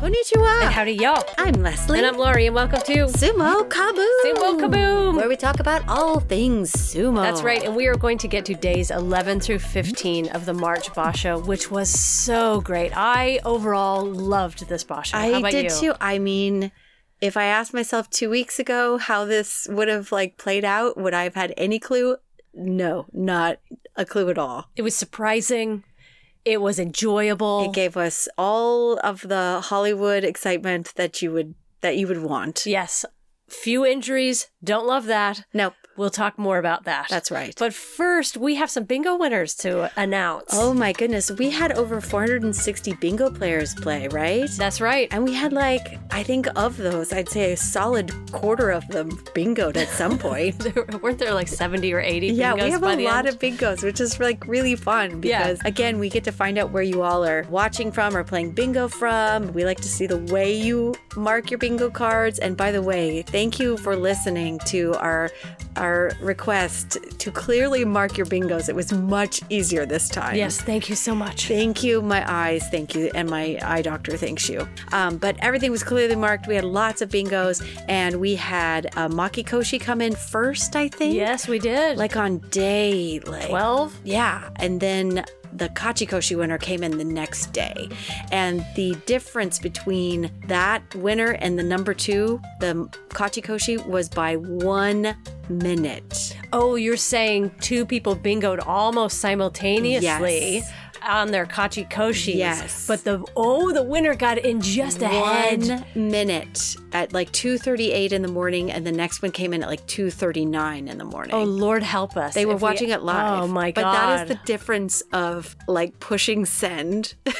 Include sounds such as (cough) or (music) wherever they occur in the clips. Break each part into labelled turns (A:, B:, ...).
A: Konnichiwa.
B: And howdy, y'all.
A: I'm Leslie.
B: And I'm Laurie, and welcome to
A: Sumo Kaboom.
B: Sumo Kaboom.
A: Where we talk about all things sumo.
B: That's right, and we are going to get to days 11 through 15 of the March Basho, which was so great. I overall loved this Basho. How
A: I
B: about
A: did
B: you?
A: too. I mean, if I asked myself two weeks ago how this would have like played out, would I have had any clue? No, not a clue at all.
B: It was surprising. It was enjoyable.
A: It gave us all of the Hollywood excitement that you would that you would want.
B: yes. Few injuries. Don't love that.
A: Nope,
B: We'll talk more about that.
A: that's right.
B: But first, we have some bingo winners to announce.
A: Oh my goodness, we had over 460 bingo players play, right?
B: That's right.
A: And we had like, I think of those, I'd say a solid quarter of them bingoed at some point. (laughs)
B: There, weren't there like 70 or 80
A: yeah, we have a lot
B: end?
A: of bingos, which is like really fun
B: Yeah.
A: because again, we get to find out where you all are watching from or playing bingo from. We like to see the way you mark your bingo cards. And by the way, thank you for listening to our our request to clearly mark your bingos. It was much easier this time.
B: Yes, thank you so much.
A: Thank you, my eyes. Thank you, and my eye doctor thanks you. Um, but everything was clearly marked. We had lots of bingos, and we had uh, Maki Koshi come in first, I think.
B: Yes, we did.
A: like on day like
B: 12?
A: Yeah, and then the Kachikoshi winner came in the next day. And the difference between that winner and the number two, the Kachikoshi, was by one minute.
B: Oh, you're saying two people bingoed almost simultaneously
A: Yes.
B: on their kachi koshis.
A: Yes.
B: But the oh, the winner got in just ahead.
A: One minute at like 2.38 in the morning, and the next one came in at like 2.39 in the morning.
B: Oh Lord help us.
A: They were
B: if we-
A: watching it live.
B: Oh my god.
A: But that is the difference of like pushing send. (laughs)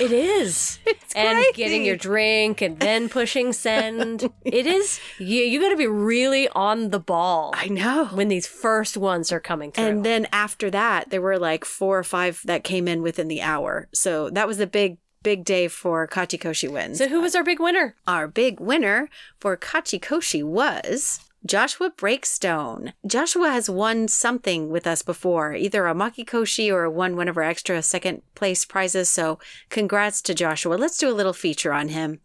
B: It is. and
A: crazy.
B: getting your drink and then pushing send. it is you you gotta be really on the ball
A: I know.
B: when these first ones are coming through.
A: And then after that, there were like four or five that came in within the hour. So that was a big, big day for Kachikoshi wins.
B: so who was our big winner?
A: Our big winner for Kachikoshi was Joshua Breakstone. Joshua has won something with us before, either a Makikoshi or won one of our extra second place prizes. So congrats to Joshua. Let's do a little feature on him.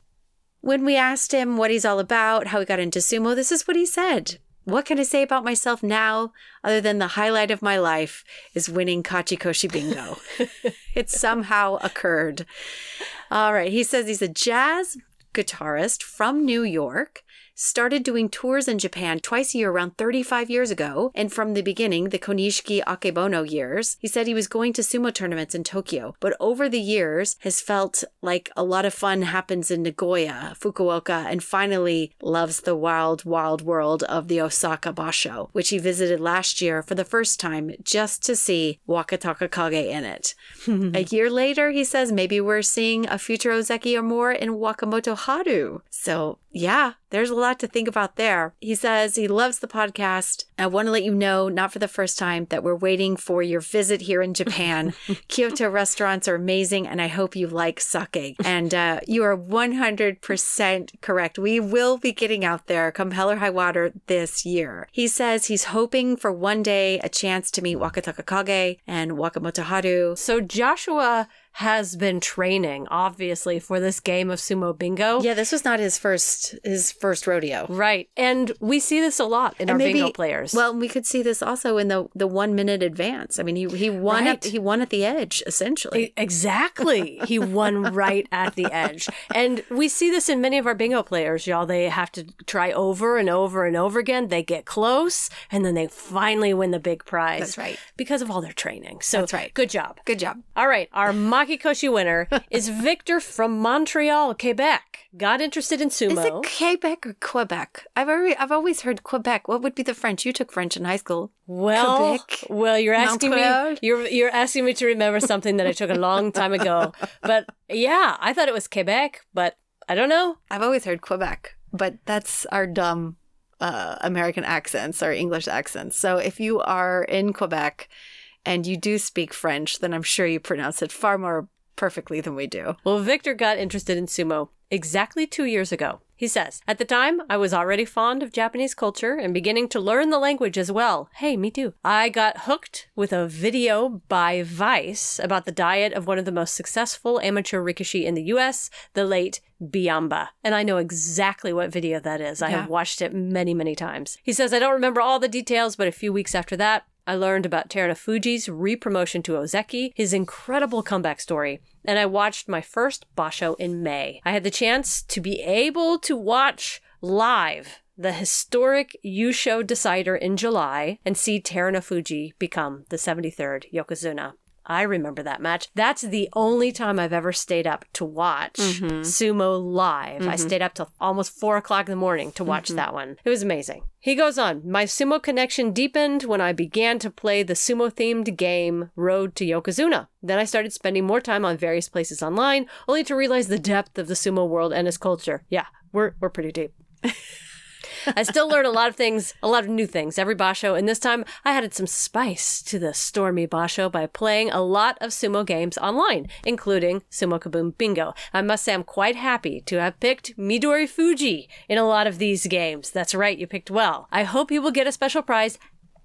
A: When we asked him what he's all about, how he got into sumo, this is what he said. What can I say about myself now other than the highlight of my life is winning Kachikoshi Bingo? (laughs) it somehow occurred. All right. He says he's a jazz guitarist from New York. Started doing tours in Japan twice a year around 35 years ago, and from the beginning, the Konishiki Akebono years, he said he was going to sumo tournaments in Tokyo, but over the years has felt like a lot of fun happens in Nagoya, Fukuoka, and finally loves the wild, wild world of the Osaka Basho, which he visited last year for the first time just to see Wakatakakage in it. (laughs) a year later, he says maybe we're seeing a future Ozeki or more in Wakamotoharu. So, yeah, there's a lot to think about there. He says he loves the podcast. I want to let you know, not for the first time, that we're waiting for your visit here in Japan. (laughs) Kyoto restaurants are amazing, and I hope you like sake. And uh, you are 100% correct. We will be getting out there, come hell or high water, this year. He says he's hoping for one day a chance to meet Wakatakakage and Wakamotoharu.
B: So Joshua has been training, obviously, for this game of sumo bingo.
A: Yeah, this was not his first his first rodeo.
B: Right. And we see this a lot in our bingo players.
A: Well, we could see this also in the the one minute advance. I mean, he he won
B: Right.
A: at he won at the edge essentially.
B: Exactly. He won (laughs) right at the edge. And we see this in many of our bingo players, y'all. They have to try over and over and over again. They get close and then they finally win the big prize.
A: That's right.
B: Because of all their training. So
A: That's right.
B: good job.
A: Good job.
B: All right. Our Makikoshi winner (laughs) is Victor from Montreal, Quebec. Got interested in sumo.
A: Is it Quebec or Quebec? I've already, I've always heard Quebec. What would be the French? You took French in high school.
B: Well,
A: Quebec?
B: well, you're asking me. You're you're asking me to remember something that I took a long time ago. (laughs) But yeah, I thought it was Quebec, but I don't know.
A: I've always heard Quebec, but that's our dumb uh, American accents or English accents. So if you are in Quebec and you do speak French, then I'm sure you pronounce it far more perfectly than we do.
B: Well, Victor got interested in sumo exactly two years ago. He says, At the time, I was already fond of Japanese culture and beginning to learn the language as well. Hey, me too. I got hooked with a video by Vice about the diet of one of the most successful amateur rikishi in the US, the late Byamba. And I know exactly what video that is. I
A: Yeah.
B: have watched it many, many times. He says, I don't remember all the details, but a few weeks after that, I learned about Terunofuji's re-promotion to Ozeki, his incredible comeback story, and I watched my first Basho in May. I had the chance to be able to watch live the historic Yusho decider in July and see Terunofuji become the 73rd Yokozuna. I remember that match. That's the only time I've ever stayed up to watch mm-hmm. sumo live. I mm-hmm. stayed up till almost four o'clock in the morning to watch mm-hmm. that one. It was amazing. He goes on, my sumo connection deepened when I began to play the sumo themed game Road to Yokozuna. Then I started spending more time on various places online, only to realize the depth of the sumo world and its culture. Yeah, we're, we're pretty deep. (laughs) I still learn a lot of things, a lot of new things every basho, and this time I added some spice to the stormy basho by playing a lot of sumo games online, including Sumo Kaboom Bingo. I must say I'm quite happy to have picked Midorifuji in a lot of these games. That's right, you picked well. I hope you will get a special prize.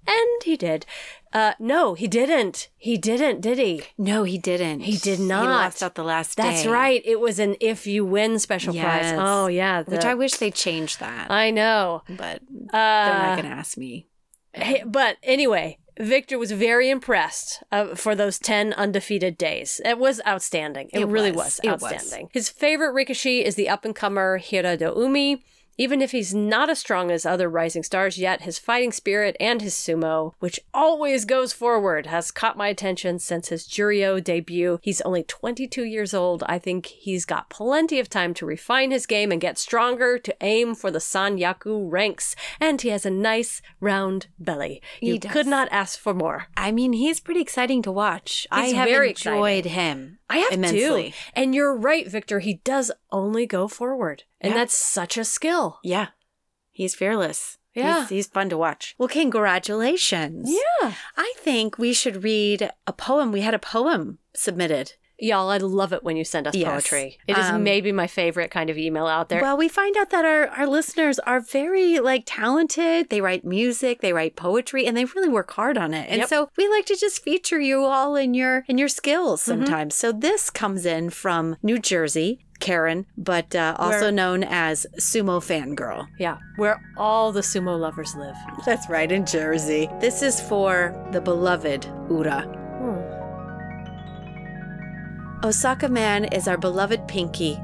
B: And he did. Uh, no, he didn't. He didn't, did he?
A: No, he didn't.
B: He did
A: He
B: not.
A: lost out the last day.
B: That's right. It was an if you win special prize. Oh, yeah.
A: Which I wish they changed that.
B: I know.
A: but they're
B: Uh,
A: not going to ask me.
B: Hey, but anyway, Victor was very impressed uh, for those 10 undefeated days. It was outstanding. It,
A: It
B: really
A: was.
B: was,
A: It was.
B: outstanding. His favorite Rikishi is the up and comer Hiradoumi. Even if he's not as strong as other rising stars yet, his fighting spirit and his sumo, which always goes forward, has caught my attention since his Juryo debut. He's only 22 years old. I think he's got plenty of time to refine his game and get stronger to aim for the Sanyaku ranks. And he has a nice round belly.
A: He
B: You
A: does.
B: could not ask for more.
A: I mean, he's pretty exciting to watch. I have
B: very
A: enjoyed him.
B: I have
A: immensely.
B: too. And you're right, Victor. He does only go forward. And
A: Yeah.
B: that's such a skill.
A: Yeah. He's fearless.
B: Yeah.
A: He's, he's fun to watch. Well, congratulations.
B: Yeah.
A: I think we should read a poem. We had a poem submitted.
B: Y'all, I love it when you send us
A: Yes.
B: poetry. It is
A: Um,
B: maybe my favorite kind of email out there.
A: Well, we find out that our, our listeners are very like talented. They write music, they write poetry, and they really work hard on it. And
B: Yep.
A: so we like to just feature you all in your in your skills sometimes. So this comes in from New Jersey, Karen, but uh, also known as Sumo Fangirl.
B: yeah, where all the sumo lovers live.
A: That's right, in Jersey. This is for the beloved Ura. Osaka Man is our beloved Pinky.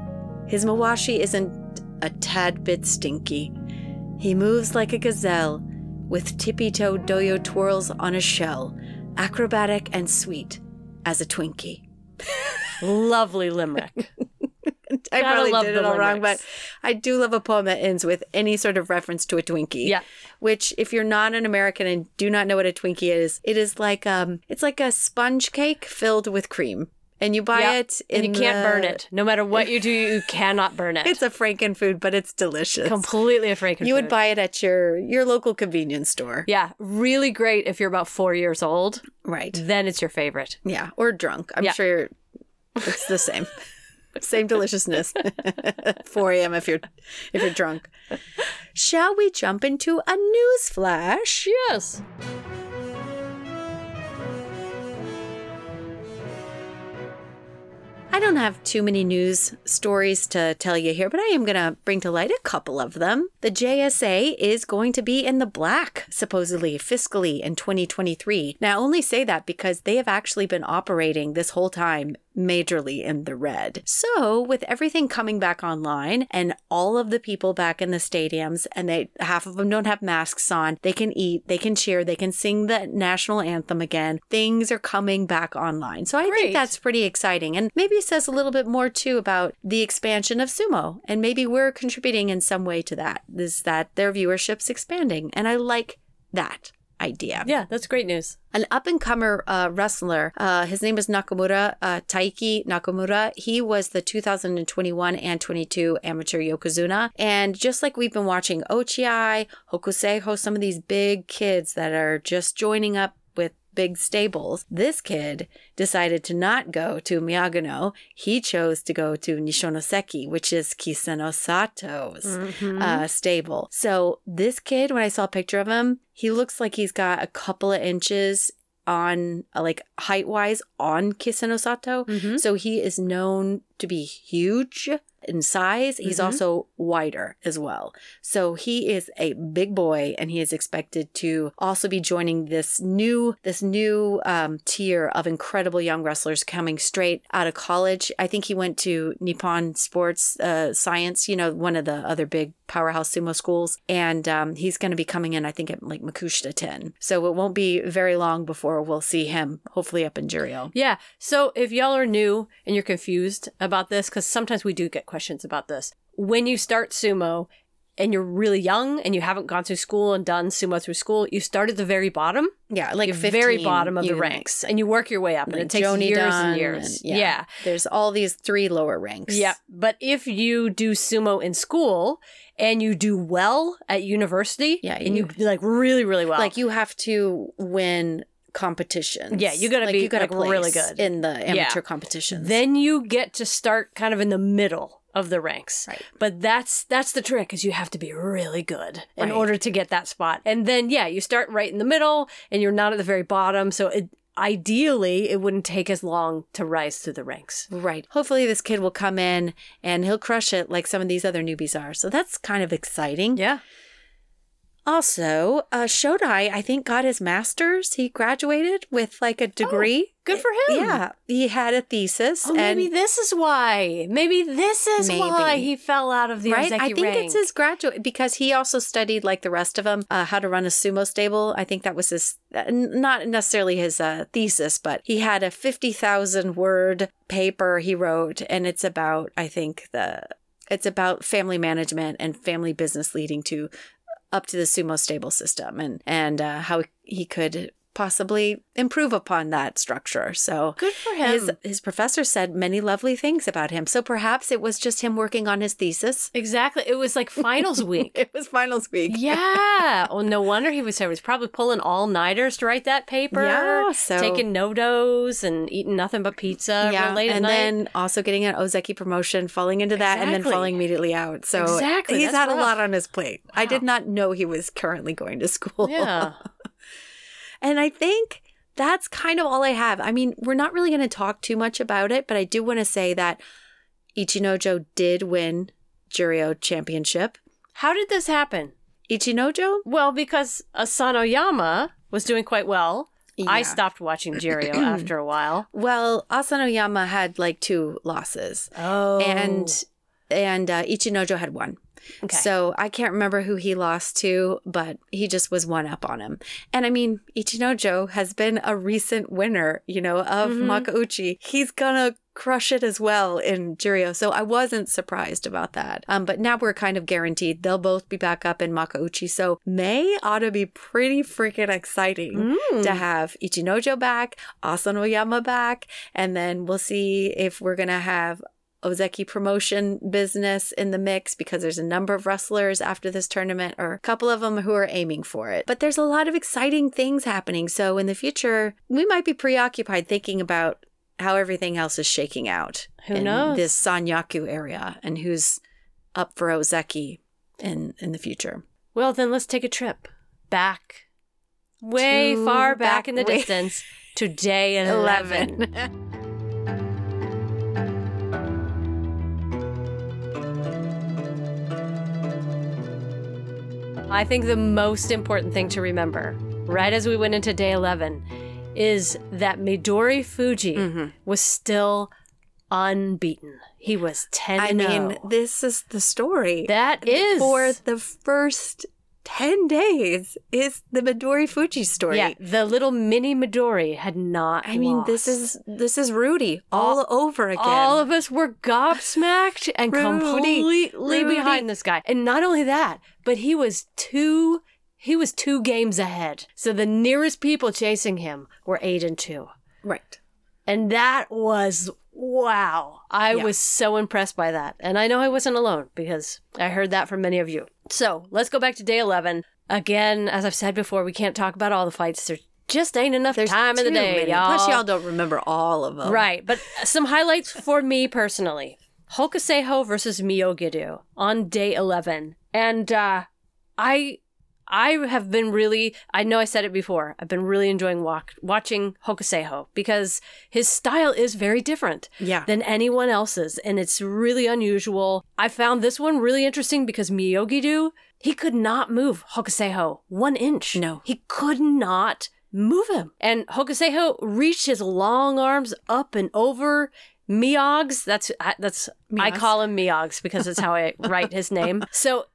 A: His mawashi isn't a tad bit stinky. He moves like a gazelle, with tippy toe dohyo twirls on a shell, acrobatic and sweet as a Twinkie. (laughs)
B: Lovely limerick. (laughs)
A: I probably
B: love
A: did it all wrong, but. I do love a poem that ends with any sort of reference to a Twinkie.
B: Yeah.
A: Which, if you're not an American and do not know what a Twinkie is, it is like um, it's like a sponge cake filled with cream, and you buy
B: Yeah,
A: it in
B: and you can't
A: the-
B: burn it. No matter what you do, you (laughs) cannot burn it.
A: It's a Franken food, but it's delicious.
B: completely a franken
A: you would buy it at your your local convenience store,
B: Yeah, really great if you're about four years old.
A: right?
B: Then it's your favorite.
A: Yeah, or drunk. I'm
B: Yeah.
A: sure it's the same. (laughs) same deliciousness. (laughs) 4 a.m. if you're if you're drunk. Shall we jump into a news flash?
B: Yes.
A: I don't have too many news stories to tell you here, but I am going to bring to light a couple of them. The JSA is going to be in the black, supposedly, fiscally in 2023. Now, I only say that because they have actually been operating this whole time majorly in the red. So, with everything coming back online and all of the people back in the stadiums, and they half of them don't have masks on, they can eat, they can cheer, they can sing the national anthem again. Things are coming back online. So, I
B: Great.
A: think that's pretty exciting. And maybe it says a little bit more too about the expansion of sumo. And maybe we're contributing in some way to that, is that their viewership's expanding. And I like that idea.
B: Yeah, that's great news.
A: An up and comer uh, wrestler, uh, his name is Nakamura, uh, Taiki Nakamura. He was the 2021 and 22 amateur Yokozuna. And just like we've been watching Ochiai, Hokuseiho, some of these big kids that are just joining up big stables. This kid decided to not go to Miyagino. He chose to go to Nishonoseki, which is Kisenosato's
B: Mm-hmm.
A: uh, stable. So this kid, when I saw a picture of him, he looks like he's got a couple of inches on uh, like height wise on Kisenosato.
B: Mhm.
A: So he is known to be huge in size. He's
B: Mhm.
A: also wider as well. So he is a big boy and he is expected to also be joining this new this new um, tier of incredible young wrestlers coming straight out of college. I think he went to Nippon Sports uh, Science, you know, one of the other big powerhouse sumo schools, and um, he's going to be coming in. I think at like Makushita 10. So it won't be very long before we'll see him, hopefully up in Juryo.
B: Yeah. So if y'all are new and you're confused about this, because sometimes we do get questions about this, when you start sumo and you're really young and you haven't gone through school and done sumo through school, you start at the very bottom,
A: Yeah, like
B: the
A: 15
B: very bottom of the ranks, and you work your way up, and
A: Like
B: it takes
A: Joni
B: years
A: Dunn
B: and years.
A: and-
B: yeah.
A: There's all these three lower ranks.
B: Yeah. But if you do sumo in school and you do well at university,
A: Yeah,
B: and you,
A: you-
B: like really, really well,
A: Like you have to win competitions.
B: Yeah, you gotta
A: like
B: be,
A: you gotta
B: like, really good.
A: in the amateur competitions.
B: then you get to start kind of in the middle of the ranks.
A: Right.
B: But that's that's the trick is you have to be really good in
A: Right.
B: order to get that spot. And then yeah, you start right in the middle and you're not at the very bottom, so it ideally it wouldn't take as long to rise through the ranks.
A: Right. Hopefully, this kid will come in and he'll crush it like some of these other newbies are. So that's kind of exciting.
B: Yeah.
A: Also, uh, Shodai, I think, got his master's. He graduated with like a degree.
B: Good for him.
A: Yeah. He had a thesis.
B: Oh,
A: and
B: maybe this is why. Maybe this is why he fell out of the
A: right? I think
B: rank.
A: it's his graduate because he also studied like the rest of them uh, how to run a sumo stable. I think that was his uh, n- not necessarily his uh, thesis, but he had a fifty thousand word paper he wrote, and it's about I think the it's about family management and family business leading to up to the sumo stable system and and uh, how he could possibly improve upon that structure. So
B: Good for him.
A: his his professor said many lovely things about him. So perhaps it was just him working on his thesis.
B: exactly. It was like (laughs) finals week.
A: It was finals week.
B: Yeah. (laughs) Well, no wonder he was. He was probably pulling all nighters to write that paper.
A: Yeah, so-
B: taking no dos and eating nothing but pizza. Yeah.
A: and
B: night.
A: then also getting an Ozeki promotion, falling into that, and then falling immediately out. So
B: Exactly,
A: he's
B: that's
A: had a lot on his plate. I did not know he was currently going to (laughs) school.
B: yeah.
A: And I think that's kind of all I have. I mean, we're not really going to talk too much about it, but I do want to say that Ichinojo did win Jurio Championship.
B: How did this happen?
A: Ichinojo?
B: Well, because Asanoyama was doing quite well. I stopped watching Juryo (clears throat) after a while.
A: Well, Asanoyama had like two losses.
B: Oh.
A: and and uh, Ichinojo had one.
B: Okay.
A: So I can't remember who he lost to, but he just was one up on him. And I mean, Ichinojo has been a recent winner, you know, of
B: Mhm.
A: Makuuchi. He's gonna crush it as well in Juryo. So I wasn't surprised about that. Um, but now we're kind of guaranteed they'll both be back up in Makuuchi. So May ought to be pretty freaking exciting
B: Mm.
A: to have Ichinojo back, Asanoyama back, and then we'll see if we're gonna have Ozeki promotion business in the mix because there's a number of wrestlers after this tournament, or a couple of them who are aiming for it. But there's a lot of exciting things happening. So in the future, we might be preoccupied thinking about how everything else is shaking out.
B: Who
A: in
B: knows?
A: This Sanyaku area and who's up for Ozeki in, in the future.
B: Well, then let's take a trip back, way far back,
A: back-
B: in the
A: way-
B: distance to day (laughs) 11. (laughs) I think the most important thing to remember, right as we went into day 11, is that Midorifuji
A: Mhm.
B: was still unbeaten. He was 10
A: I mean,
B: 0.
A: this is the story.
B: that is
A: for the first 10 days is the Midorifuji story.
B: Yeah, the little mini Midori had not.
A: I mean, this is this is Rudy all, over again.
B: All of us were gobsmacked and
A: Rudy,
B: completely
A: Rudy.
B: behind this guy. And not only that, but he was two he was two games ahead. So the nearest people chasing him were eight and two.
A: right.
B: And that was wow. I
A: Yeah.
B: was so impressed by that. And I know I wasn't alone because I heard that from many of you. So let's go back to day 11. Again, as I've said before, we can't talk about all the fights. There's just ain't enough
A: There's
B: time in the day,
A: many.
B: y'all.
A: Plus, y'all don't remember all of them.
B: Right, but some highlights for me personally: Hokuseiho versus Myogiryu on day eleven, and uh, I. I have been really, I know I said it before, I've been really enjoying walk, watching Hokuseiho because his style is very different
A: Yeah.
B: than anyone else's, and it's really unusual. I found this one really interesting because Myogiryu, he could not move Hokuseiho one inch.
A: No.
B: He could not move him. And Hokuseiho reached his long arms up and over Miyog's. That's I- that's I call him Miyog's because it's how I write his name. (laughs) So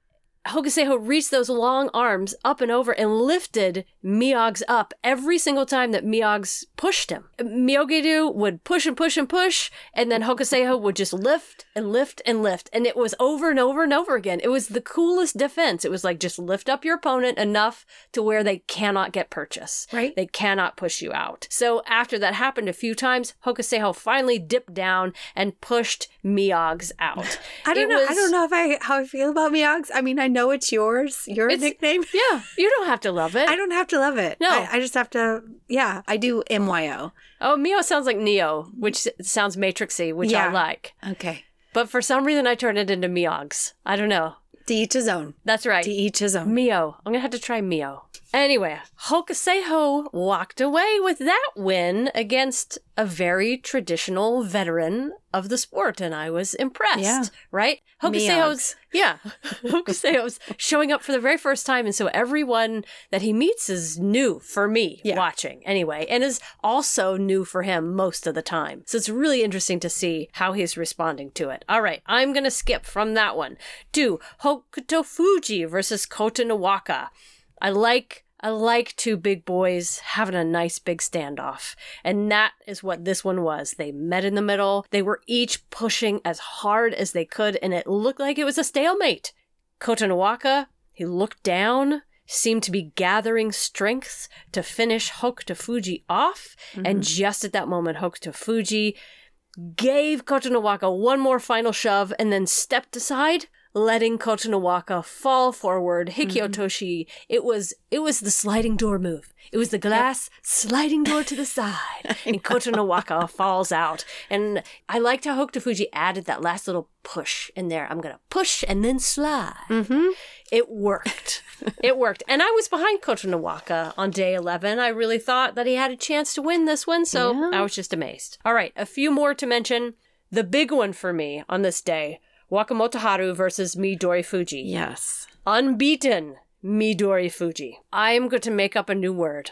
B: Hokuseiho reached those long arms up and over and lifted Miyog's up every single time that Miyog's pushed him. Myogiryu would push and push and push, and then Hokuseiho would just lift and lift and lift. And it was over and over and over again. It was the coolest defense. It was like just lift up your opponent enough to where they cannot get purchase.
A: Right.
B: They cannot push you out. So after that happened a few times, Hokuseiho finally dipped down and pushed Miyog's out.
A: I don't
B: It
A: know. I don't know if I how I feel about Miyog's. I mean, I know it's yours, your
B: It's-
A: nickname. (laughs)
B: Yeah, you don't have to love it.
A: I don't have to love it.
B: No.
A: I, I just have to. Yeah, I do. Myo.
B: Oh, Mio sounds like Neo, which sounds Matrixy, which I like.
A: Okay.
B: But for some reason, I turned it into Miogs. I don't know.
A: To each his own.
B: That's right.
A: To each his own.
B: Mio. I'm gonna have to try Mio. Anyway, Hokuseiho walked away with that win against a very traditional veteran of the sport, and I was impressed.
A: Yeah.
B: Right? Hokuseiho's yeah. (laughs) Hokuseiho's showing up for the very first time, and so everyone that he meets is new for me
A: Yeah.
B: watching anyway, and is also new for him most of the time. So it's really interesting to see how he's responding to it. All right, I'm gonna skip from that one to Hokutofuji versus Kotonowaka. I like I like two big boys having a nice big standoff. And that is what this one was. They met in the middle. They were each pushing as hard as they could, and it looked like it was a stalemate. Kotonowaka he looked down, seemed to be gathering strength to finish Hokutofuji off, and mm-hmm. just at that moment, Hokutofuji gave Kotonowaka one more final shove and then stepped aside, letting Kotonowaka fall forward. Hikiotoshi, it was it was the sliding door move. It was the glass sliding door to the (laughs) side. and Kotonowaka falls out. And I liked how Hokutofuji added that last little push in there. I'm gonna push and then slide.
A: Mm-hmm.
B: It worked. (laughs) it worked. And I was behind Kotonowaka on day 11. I really thought that he had a chance to win this one, so
A: Yeah.
B: I was just amazed. All right, a few more to mention. The big one for me on this day Wakamotoharu versus Midorifuji.
A: Yes.
B: Unbeaten Midorifuji. I am going to make up a new word.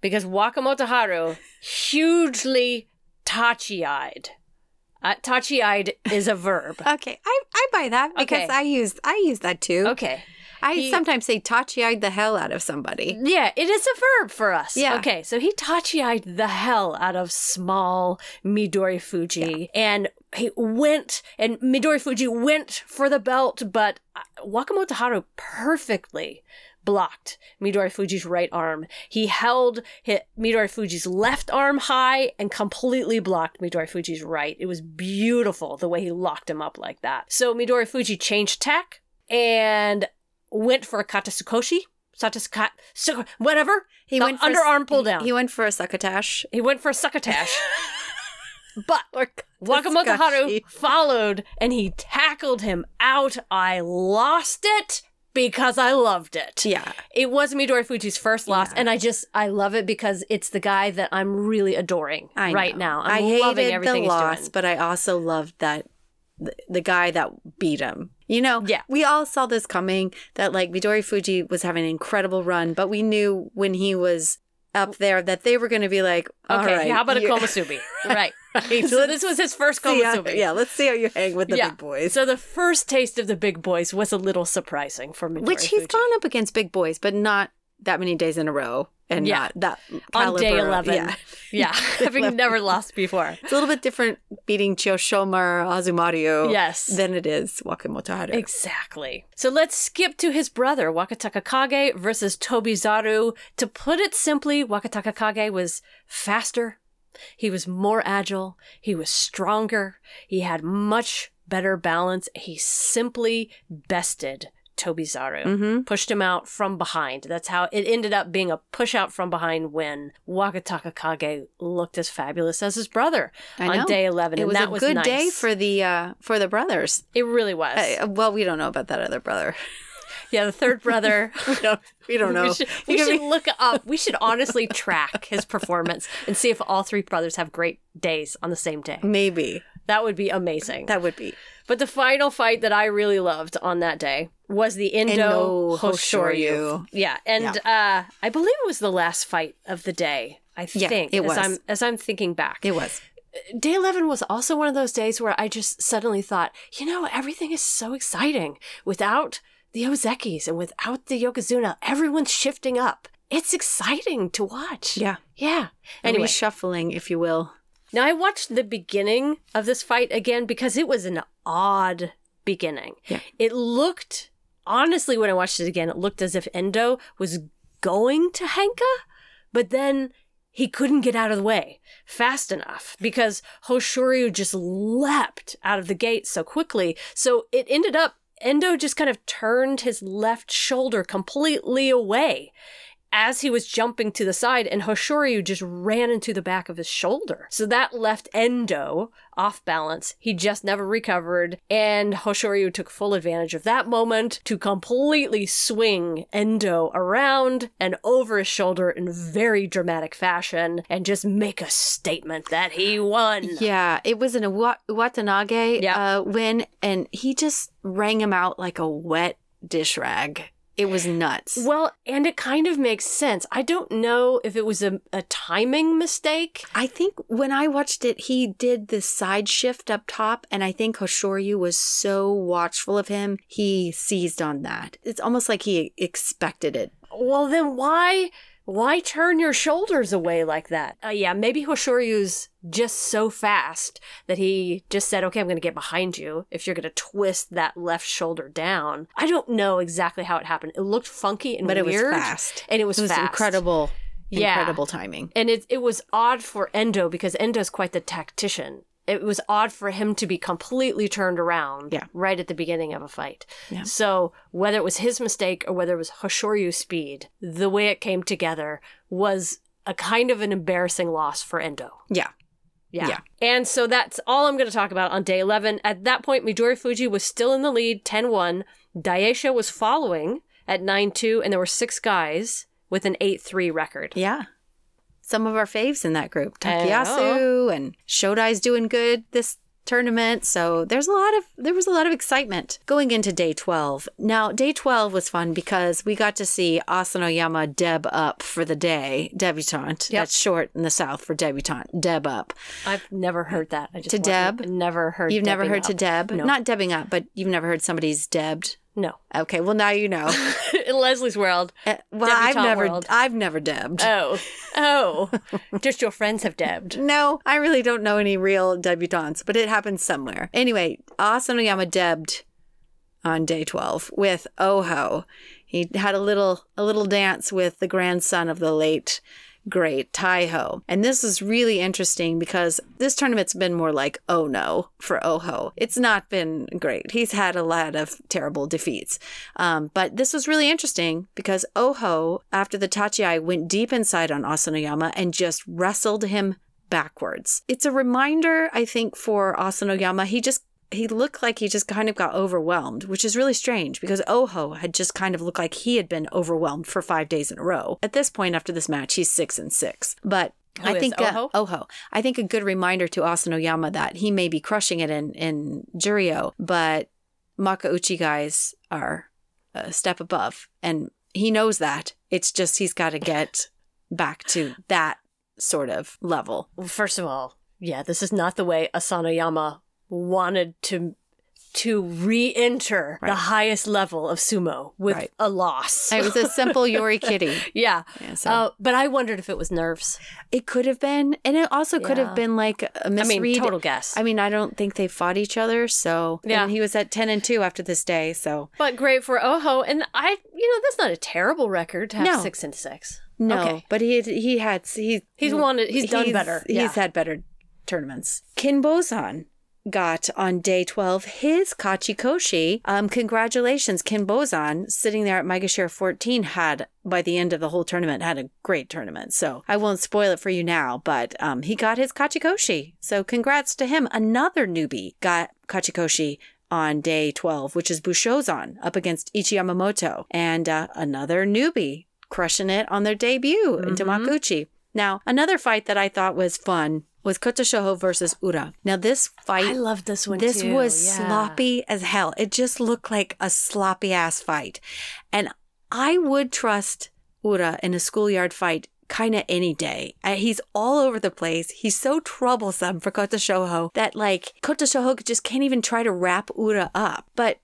B: Because Wakamotoharu, hugely tachi eyed. Uh, tachi eyed is a verb. (laughs)
A: Okay, I, I buy that because
B: Okay.
A: I use I use that too.
B: Okay.
A: I
B: He-
A: sometimes say tachi-eyed the hell out of somebody.
B: Yeah, it is a verb for us.
A: Yeah.
B: Okay, so he tachi-eyed the hell out of small Midorifuji, and he went, and Midorifuji went for the belt, but uh, Wakamotoharu perfectly blocked Midorifuji's right arm. He held Midorifuji's left arm high and completely blocked Midorifuji's right. It was beautiful the way he locked him up like that. So Midorifuji changed tack and went for a katasukashi. Satasuka, su- whatever.
A: He went for
B: underarm
A: s-
B: pull down.
A: He went for a succotash.
B: He went for a succotash. (laughs) but
A: Or Wakamotoharu
B: followed and he tackled him out. I lost it because I loved it.
A: Yeah.
B: It was Midorifuji's first loss,
A: Yeah.
B: and I just I love it because it's the guy that I'm really adoring
A: I
B: right
A: know.
B: now. I'm
A: I
B: loving
A: hated
B: everything
A: the loss,
B: he's doing.
A: but I also loved that the, the guy that beat him. You know,
B: Yeah.
A: we all saw this coming that like Midorifuji was having an incredible run, but we knew when he was up there that they were going to be like, all
B: Okay,
A: right,
B: how about a Komusubi? (laughs) right.
A: Right,
B: So this was his first
A: see how- yeah, let's see how you hang with the
B: Yeah.
A: big boys.
B: So the first taste of the big boys was a little surprising for me.
A: Which he's
B: Fuji.
A: gone up against big boys, but not that many days in a row, and
B: Yeah.
A: not that
B: on day
A: caliber.
B: eleven. (laughs)
A: Yeah.
B: Yeah, (laughs) having never lost before.
A: It's a little bit different beating Chiyoshoma or Azumaryu
B: Yes.
A: than it is Wakamotoharu
B: Exactly. So let's skip to his brother, Wakatakakage versus Tobizaru. To put it simply, Wakatakakage was faster, he was more agile, he was stronger, he had much better balance. He simply bested Tobizaru.
A: Mm-hmm.
B: Pushed him out from behind. That's how it ended up being a push out from behind when Wakatakakage looked as fabulous as his brother on day 11.
A: It
B: and
A: was
B: that
A: a
B: was
A: good
B: nice.
A: day for the uh, for the brothers.
B: It really was.
A: Uh, well, we don't know about that other brother. (laughs)
B: yeah, the third brother. (laughs)
A: we don't. We don't know.
B: We should, we should
A: be-
B: look up. We should (laughs) honestly track his performance and see if all three brothers have great days on the same day.
A: maybe
B: That would be amazing.
A: that would be.
B: But the final fight that I really loved on that day was the
A: Endo
B: Hoshoryu. Yeah, and uh, I believe it was the last fight of the day. I
A: Yeah,
B: think
A: it
B: as
A: was.
B: I'm as I'm thinking back.
A: It was.
B: Day 11 was also one of those days where I just suddenly thought, you know, everything is so exciting. Without the Ozekis and without the Yokozuna, everyone's shifting up. It's exciting to watch.
A: Yeah.
B: Yeah.
A: Anyway,
B: Anyway,
A: reshuffling, if you will.
B: now I watched the beginning of this fight again because it was an odd beginning.
A: Yeah.
B: It looked, honestly, when I watched it again, it looked as if Endo was going to Henka, but then he couldn't get out of the way fast enough because Hoshoryu just leapt out of the gate so quickly. So it ended up, Endo just kind of turned his left shoulder completely away as he was jumping to the side, and Hoshoryu just ran into the back of his shoulder. So that left Endo off balance. He just never recovered, and Hoshoryu took full advantage of that moment to completely swing Endo around and over his shoulder in very dramatic fashion and just make a statement that he won.
A: Yeah, it was an Iwa- Watanabe
B: Yeah.
A: uh, win, and he just rang him out like a wet dish rag. It was nuts.
B: Well, and it kind of makes sense. I don't know if it was a, a timing mistake.
A: I think when I watched it, he did the side shift up top, and I think Hoshoryu was so watchful of him, he seized on that. It's almost like he expected it.
B: Well, then why why turn your shoulders away like that? Uh, yeah, maybe Hoshoryu's just so fast that he just said, "Okay, I'm going to get behind you if you're going to twist that left shoulder down." I don't know exactly how it happened. It looked funky and
A: But it was fast.
B: and it was,
A: It was
B: fast.
A: incredible,
B: Yeah.
A: incredible timing.
B: And it it was odd for Endo because Endo's quite the tactician. It was odd for him to be completely turned around
A: Yeah.
B: right at the beginning of a fight.
A: Yeah.
B: So whether it was his mistake or whether it was Hoshoryu's speed, the way it came together was a kind of an embarrassing loss for Endo.
A: Yeah.
B: Yeah.
A: Yeah.
B: And so that's all I'm going to talk about on day 11. At that point, Midorifuji was still in the lead, 10 1. Daieisho was following at 9 2, and there were six guys with an 8 3 record.
A: Yeah. Some of our faves in that group.
B: I.
A: Takayasu oh. and Shodai's doing good this tournament. So there's a lot of there was a lot of excitement going into day 12. Now, day 12 was fun because we got to see Asanoyama deb up for the day, debutante.
B: Yep.
A: That's short in the south for debutante, deb up.
B: I've never heard that. I just
A: To deb?
B: Never heard.
A: You've never heard to deb?
B: No.
A: Not debbing up, but you've never heard somebody's debbed.
B: No.
A: Okay, well now you know. (laughs)
B: In Leslie's world.
A: Uh, well, I've never
B: world.
A: I've never debbed.
B: Oh. Oh. (laughs) just your friends have debbed.
A: No, I really don't know any real debutantes, but it happens somewhere. Anyway, Asanoyama debbed on day 12 with Oho. He had a little a little dance with the grandson of the late great Taiho. And this is really interesting because this tournament's been more like oh no for Oho. It's not been great. He's had a lot of terrible defeats. Um, but this was really interesting because Oho, after the Tachiai, went deep inside on Asanoyama and just wrestled him backwards. It's a reminder, I think, for Asanoyama. He just he looked like he just kind of got overwhelmed, which is really strange because Oho had just kind of looked like he had been overwhelmed for five days in a row. At this point, after this match, he's six and six. But
B: Who
A: I think uh,
B: Oho?
A: Oho. I think a good reminder to Asanoyama that he may be crushing it in in Juryo, but Makuuchi guys are a step above, and he knows that. It's just he's got to get (laughs) back to that sort of level.
B: Well, first of all, yeah, this is not the way Asanoyama wanted to to re-enter the highest level of sumo with
A: Right.
B: a loss.
A: It was a (laughs) simple yorikiri.
B: yeah.
A: Yeah, so
B: Uh, but I wondered if it was nerves.
A: it could have been, and it also could
B: Yeah.
A: have been like a misread.
B: mean, total guess.
A: I mean, I don't think they fought each other. So
B: Yeah.
A: and he was at ten and two after this day. So
B: but great for Oho, and I, you know, that's not a terrible record to have
A: No.
B: six and six.
A: no,
B: Okay.
A: but he had, he had he
B: He's wanted- he's done better,
A: He's
B: yeah.
A: had better tournaments. Kinbozan got on day 12 his Kachikoshi. Um, congratulations, Kinbozan, sitting there at Maegashira 14, had by the end of the whole tournament had a great tournament. So I won't spoil it for you now, but um, he got his Kachikoshi. So congrats to him. Another newbie got Kachikoshi on day 12, which is Bushozan up against Ichiyamamoto, and uh, another newbie crushing it on their debut
B: Mm-hmm.
A: into Makuuchi. Now, another fight that I thought was fun was Kotoshoho versus Ura. Now, this fight
B: I love this one
A: this
B: too.
A: was
B: Yeah.
A: sloppy as hell. It just looked like a sloppy ass fight. And I would trust Ura in a schoolyard fight kind of any day. Uh, He's all over the place. He's so troublesome for Kotoshoho that like Kotoshoho just can't even try to wrap Ura up. But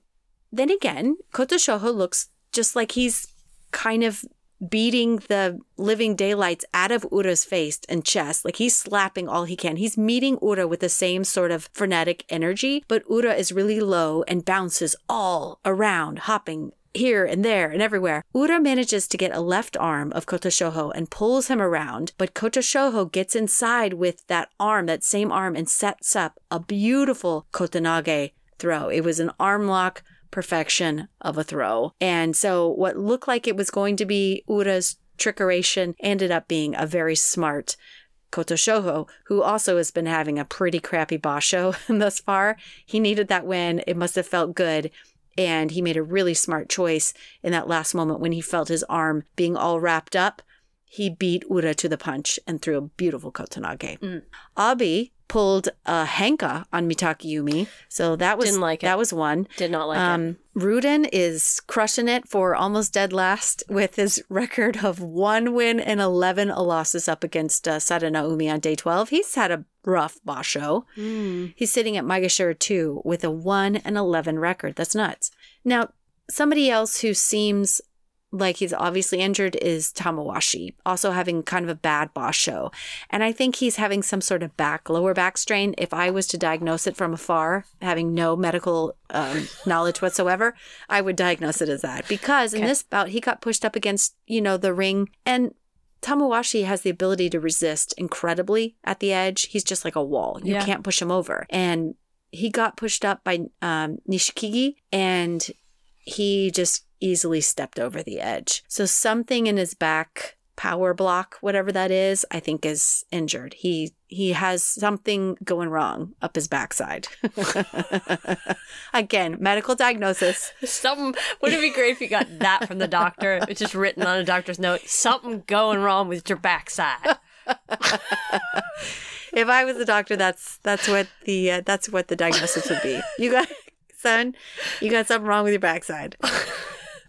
A: then again, Kotoshoho looks just like he's kind of beating the living daylights out of Ura's face and chest. Like he's slapping all he can. He's meeting Ura with the same sort of frenetic energy, but Ura is really low and bounces all around, hopping here and there and everywhere. Ura manages to get a left arm of Kotoshoho and pulls him around, but Kotoshoho gets inside with that arm, that same arm, and sets up a beautiful kotenage throw. It was an arm lock perfection of a throw. And so what looked like it was going to be Ura's trickeration ended up being a very smart Kotoshoho, who also has been having a pretty crappy basho (laughs) thus far. He needed that win. It must have felt good. And he made a really smart choice in that last moment when he felt his arm being all wrapped up. He beat Ura to the punch and threw a beautiful kotenage.
B: Mm.
A: Abi pulled a henka on Mitakeumi. So that was
B: Didn't like it.
A: that was one.
B: Did not like it.
A: Um, Ryuden is crushing it for almost dead last with his (laughs) record of one win and 11 losses up against uh, Sadanoumi on day 12. He's had a rough basho.
B: Mm.
A: He's sitting at Maegashira 2 with a 1 and 11 record. That's nuts. Now, somebody else who seems like he's obviously injured is Tamawashi, also having kind of a bad basho. And I think he's having some sort of back, lower back strain. If I was to diagnose it from afar, having no medical um, knowledge whatsoever, I would diagnose it as that. Because in this bout, he got pushed up against, you know, the ring and Tamawashi has the ability to resist incredibly at the edge. He's just like a wall. You
B: Yeah.
A: can't push him over. And he got pushed up by um, Nishikigi and he just easily stepped over the edge. So something in his back power block, whatever that is, I think is injured. He he has something going wrong up his backside. (laughs) Again, medical diagnosis.
B: Something would it be great if you got that from the doctor? It's just written on a doctor's note. Something going wrong with your backside.
A: if I was a doctor, that's that's what the uh, that's what the diagnosis would be. You got son, you got something wrong with your backside.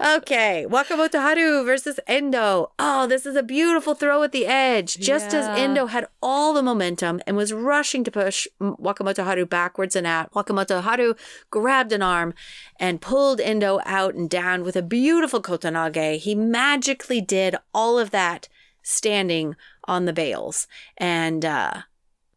A: Okay, Wakamotoharu versus Endo. Oh, this is a beautiful throw at the edge. Just as Endo had all the momentum and was rushing to push Wakamotoharu backwards and out, Wakamotoharu grabbed an arm and pulled Endo out and down with a beautiful kotenage. He magically did all of that standing on the bales. And uh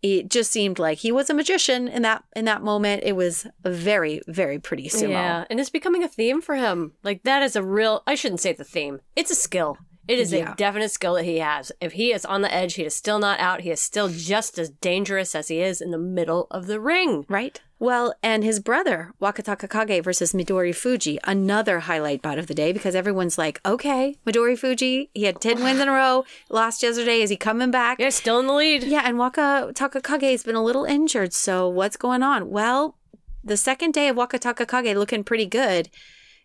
A: it just seemed like he was a magician in that in that moment. It was a very, very pretty sumo.
B: Yeah, and it's becoming a theme for him. Like that is a real. I shouldn't say the theme. It's a skill. It is
A: Yeah.
B: a definite skill that he has. If he is on the edge, he is still not out. He is still just as dangerous as he is in the middle of the ring.
A: Right? Well, and his brother, Wakatakakage versus Midorifuji, another highlight bout of the day because everyone's like, okay, Midorifuji, he had 10 wins in a row, lost yesterday. Is he coming back?
B: Yeah, still in the lead.
A: Yeah, and Wakatakakage has been a little injured. So what's going on? Well, the second day of Wakatakakage looking pretty good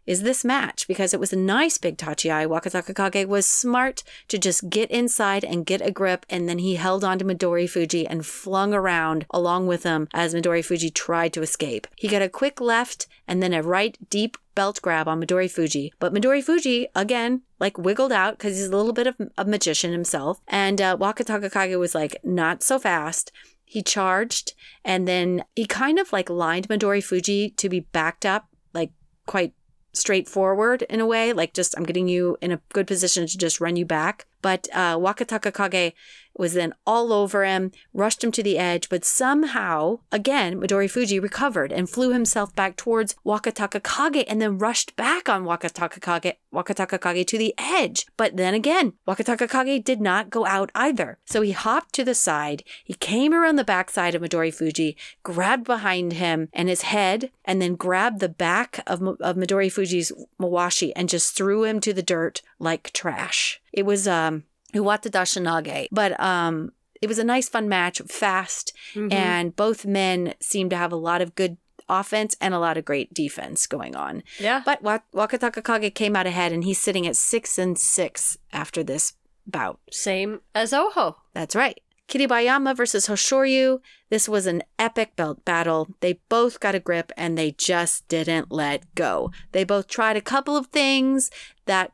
A: is this match because it was a nice big tachiai. Wakatakakage was smart to just get inside and get a grip, and then he held on to Midorifuji and flung around along with him as Midorifuji tried to escape. He got a quick left and then a right deep belt grab on Midorifuji, but Midorifuji again like wiggled out because he's a little bit of a magician himself, and uh, Wakatakakage was like not so fast. He charged and then he kind of like lined Midorifuji to be backed up, like quite straightforward in a way, like just I'm getting you in a good position to just run you back. But uh, Wakatakakage was then all over him, rushed him to the edge, but somehow, again, Midorifuji recovered and flew himself back towards Wakatakakage and then rushed back on Wakatakakage, Wakataka Kage to the edge. But then again, Wakatakakage did not go out either. So he hopped to the side, he came around the backside of Midorifuji, grabbed behind him and his head, and then grabbed the back of, of Midorifuji's mawashi and just threw him to the dirt like trash. It was um Uwatedashinage. But um, it was a nice, fun match, fast,
B: Mhm.
A: and both men seemed to have a lot of good offense and a lot of great defense going on.
B: yeah.
A: But Wa- Wakatakakage came out ahead, and he's sitting at six and six after this bout.
B: Same as Oho.
A: That's right. Kiribayama versus Hoshoryu. This was an epic belt battle. They both got a grip and they just didn't let go. They both tried a couple of things that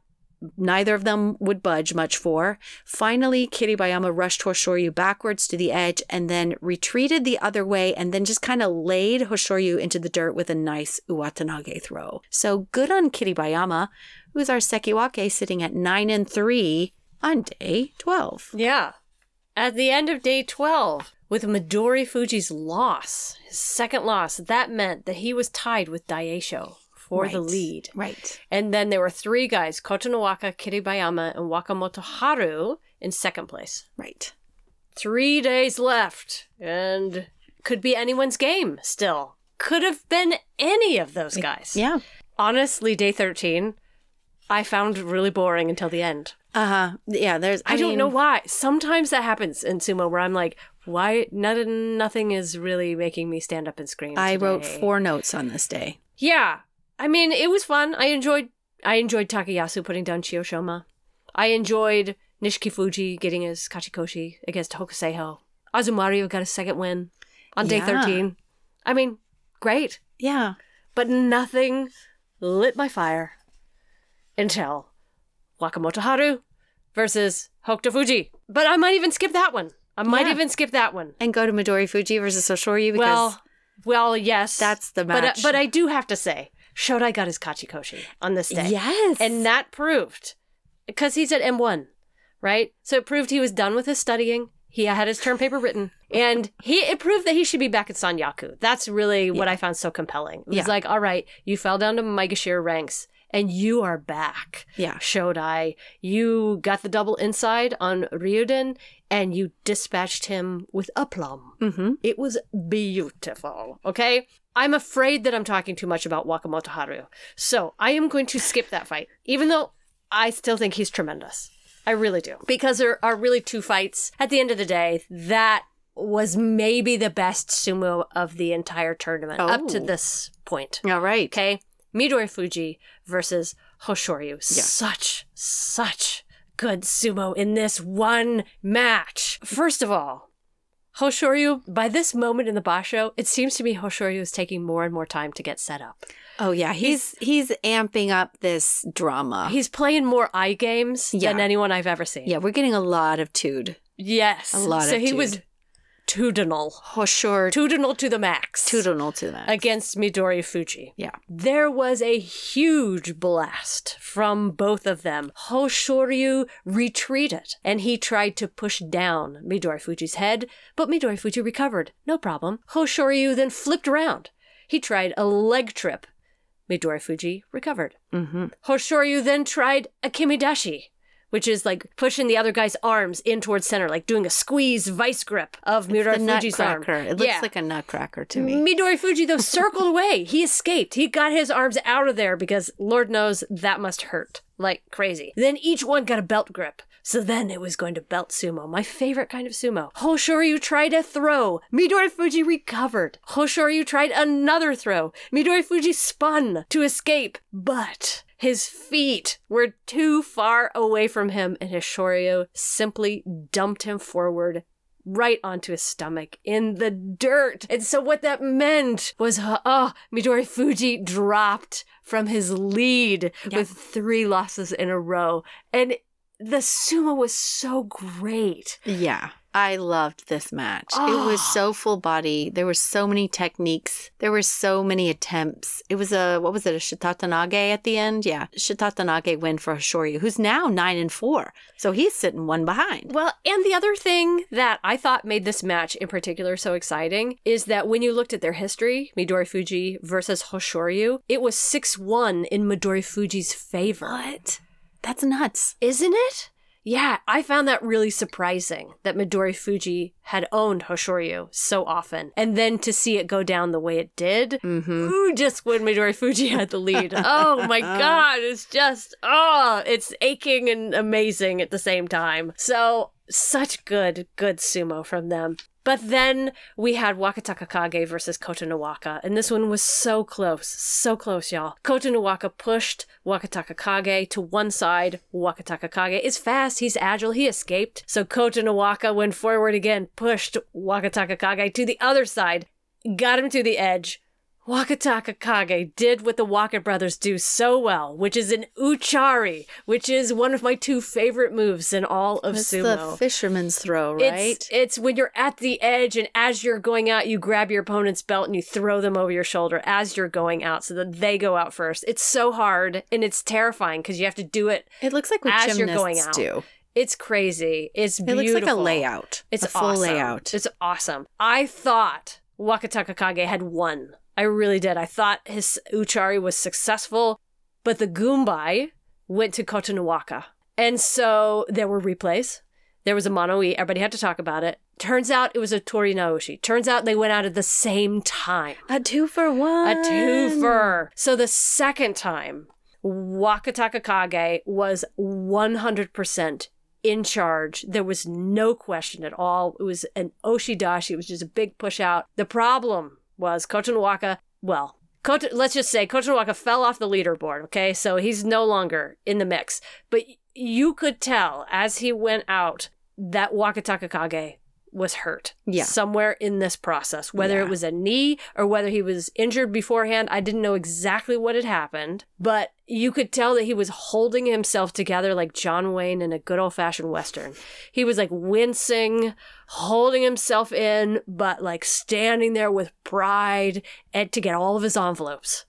A: neither of them would budge much for. Finally, Kiribayama rushed Hoshoryu backwards to the edge and then retreated the other way and then just kind of laid Hoshoryu into the dirt with a nice Uwatanage throw. So good on Kiribayama, who is our Sekiwake sitting at 9 and 3 on day 12.
B: Yeah. At the end of day 12, with Midorifuji's loss, his second loss, that meant that he was tied with Daieisho for the lead.
A: Right.
B: And then there were three guys, Kotonowaka, Kiribayama, and Wakamotoharu in second place.
A: Right.
B: Three days left, and could be anyone's game still. Could have been any of those guys.
A: Yeah.
B: Honestly, day 13, I found really boring until the end.
A: Uh huh. Yeah. There's.
B: I, don't know why. Sometimes that happens in sumo where I'm like, why nothing nothing is really making me stand up and scream.
A: I wrote four notes on this day.
B: Yeah. I mean, it was fun. I enjoyed I enjoyed Takayasu putting down Chiyoshoma. I enjoyed Nishikifuji getting his Kachikoshi against Hokuseiho. Azumaryu got a second win on day
A: Yeah.
B: 13. I mean, great.
A: Yeah.
B: But nothing lit my fire until Wakamotoharu versus Hokutofuji. But I might even skip that one. I might
A: Yeah.
B: even skip that one.
A: And go to Midorifuji versus Hoshoryu because
B: Well, well, yes.
A: that's the
B: but, uh,
A: match.
B: but I do have to say, Shodai got his Kachikoshi on this day.
A: yes,
B: And that proved, because he's at M1, right? So it proved he was done with his studying. He had his term paper written. And he it proved that he should be back at Sanyaku. That's really what I found so compelling. It was
A: Yeah.
B: like, all right, you fell down to Maegashira ranks and you are back.
A: yeah,
B: Shodai, you got the double inside on Ryuden and you dispatched him with aplomb.
A: mm-hmm.
B: It was beautiful. Okay. I'm afraid that I'm talking too much about Wakamotoharu. So I am going to skip that fight, even though I still think he's tremendous. I really do. Because there are really two fights. At the end of the day, that was maybe the best sumo of the entire tournament up to
A: Oh.
B: this point.
A: all right.
B: Okay. Midorifuji versus Hoshoryu. Such, such good sumo in this one match. First of all, Hoshoryu, by this moment in the Basho, it seems to me Hoshoryu is taking more and more time to get set up.
A: Oh yeah, he's he's amping up this drama.
B: He's playing more eye games than anyone I've ever seen.
A: yeah, we're getting a lot of Tude.
B: Yes.
A: A lot
B: so
A: of
B: he
A: Tude.
B: was Tudinal.
A: Hoshor
B: Tudinal to the max.
A: Tudonal to that.
B: against Midorifuji.
A: Yeah.
B: There was a huge blast from both of them. Hoshoryu retreated and he tried to push down Midorifuji's head, but Midorifuji recovered. No problem. Hoshoryu then flipped around. He tried a leg trip. Midorifuji recovered.
A: mm-hmm.
B: Hoshoryu then tried a kimedashi, which is like pushing the other guy's arms in towards center, like doing a squeeze vice grip of Midorifuji's arm.
A: nutcracker. It looks
B: Yeah.
A: like a nutcracker to me.
B: Midorifuji, though, (laughs) circled away. He escaped. He got his arms out of there because Lord knows that must hurt like crazy. Then each one got a belt grip. So then it was going to belt sumo, my favorite kind of sumo. Hoshoryu tried a throw. Midorifuji recovered. Hoshoryu tried another throw. Midorifuji spun to escape, but his feet were too far away from him, and Hoshoryu simply dumped him forward right onto his stomach in the dirt. And so what that meant was, oh, Midorifuji dropped from his lead
A: Yeah.
B: with three losses in a row. And the sumo was so great.
A: Yeah. I loved this match. It was ah. so full body. There were so many techniques. There were so many attempts. It was a what was it? A Shitatenage at the end? Yeah, Shitatenage win for Hoshoryu, who's now nine and four. So he's sitting one behind.
B: Well, and the other thing that I thought made this match in particular so exciting is that when you looked at their history, Midorifuji versus Hoshoryu, it was 6 1 in Midorifuji's favor.
A: What? That's nuts.
B: Isn't it? Yeah, I found that really surprising that Midorifuji had owned Hoshoryu so often. And then to see it go down the way it did,
A: Mm-hmm.
B: ooh, just when Midorifuji had the lead. (laughs) oh my god, it's just, oh, it's aching and amazing at the same time. So, such good, good sumo from them. But then we had Wakatakakage versus Kotonowaka, and this one was so close, so close, y'all. Kotonowaka pushed Wakatakakage to one side. Wakatakakage is fast, he's agile, he escaped. So Kotonowaka went forward again, pushed Wakatakakage to the other side, got him to the edge. Wakatakakage did what the Waka brothers do so well, which is an utchari, which is one of my two favorite moves in all of
A: It's
B: sumo.
A: the fisherman's throw, right?
B: It's it's when you're at the edge and as you're going out, you grab your opponent's belt and you throw them over your shoulder as you're going out so that they go out first. It's so hard and it's terrifying because you have to do it.
A: it looks like what
B: as you're going out.
A: do.
B: It's crazy. It's beautiful.
A: It looks like a layout.
B: It's
A: a full
B: awesome.
A: layout.
B: It's awesome. I thought Wakatakakage had won. I really did. I thought his Utchari was successful, but the Gunbai went to Kotonowaka. And so there were replays. There was a mono e. Everybody had to talk about it. Turns out it was a Tori Naoshi. Turns out they went out at the same time.
A: a two for one.
B: A two for. So the second time, Wakatakakage was 100% in charge. There was no question at all. It was an Oshidashi. It was just a big push out. The problem was Kotonowaka, well, Koto, let's just say Kotonowaka fell off the leaderboard, okay? So he's no longer in the mix. But you could tell as he went out that Wakatakakage was hurt
A: Yeah.
B: somewhere in this process, whether
A: Yeah.
B: it was a knee or whether he was injured beforehand. I didn't know exactly what had happened, but you could tell that he was holding himself together like John Wayne in a good old fashioned Western. He was like wincing, holding himself in, but like standing there with pride and to get all of his envelopes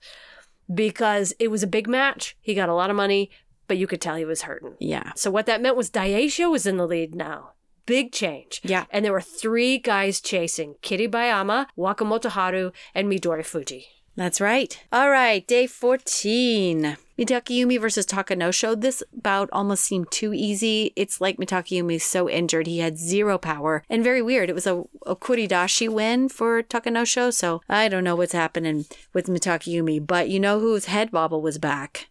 B: because it was a big match. He got a lot of money, but you could tell he was hurting.
A: Yeah.
B: So what that meant was Daieisho was in the lead now. Big change.
A: Yeah.
B: And there were three guys chasing Kiribayama, Wakamoto Haru, and Midorifuji.
A: That's right. All right, day 14. Mitakeumi versus Takanosho. This bout almost seemed too easy. It's like Mitakeumi's so injured. He had zero power. And very weird. It was a, a Kuridashi win for Takanosho. So I don't know what's happening with Mitakeumi. But you know whose head bobble was back?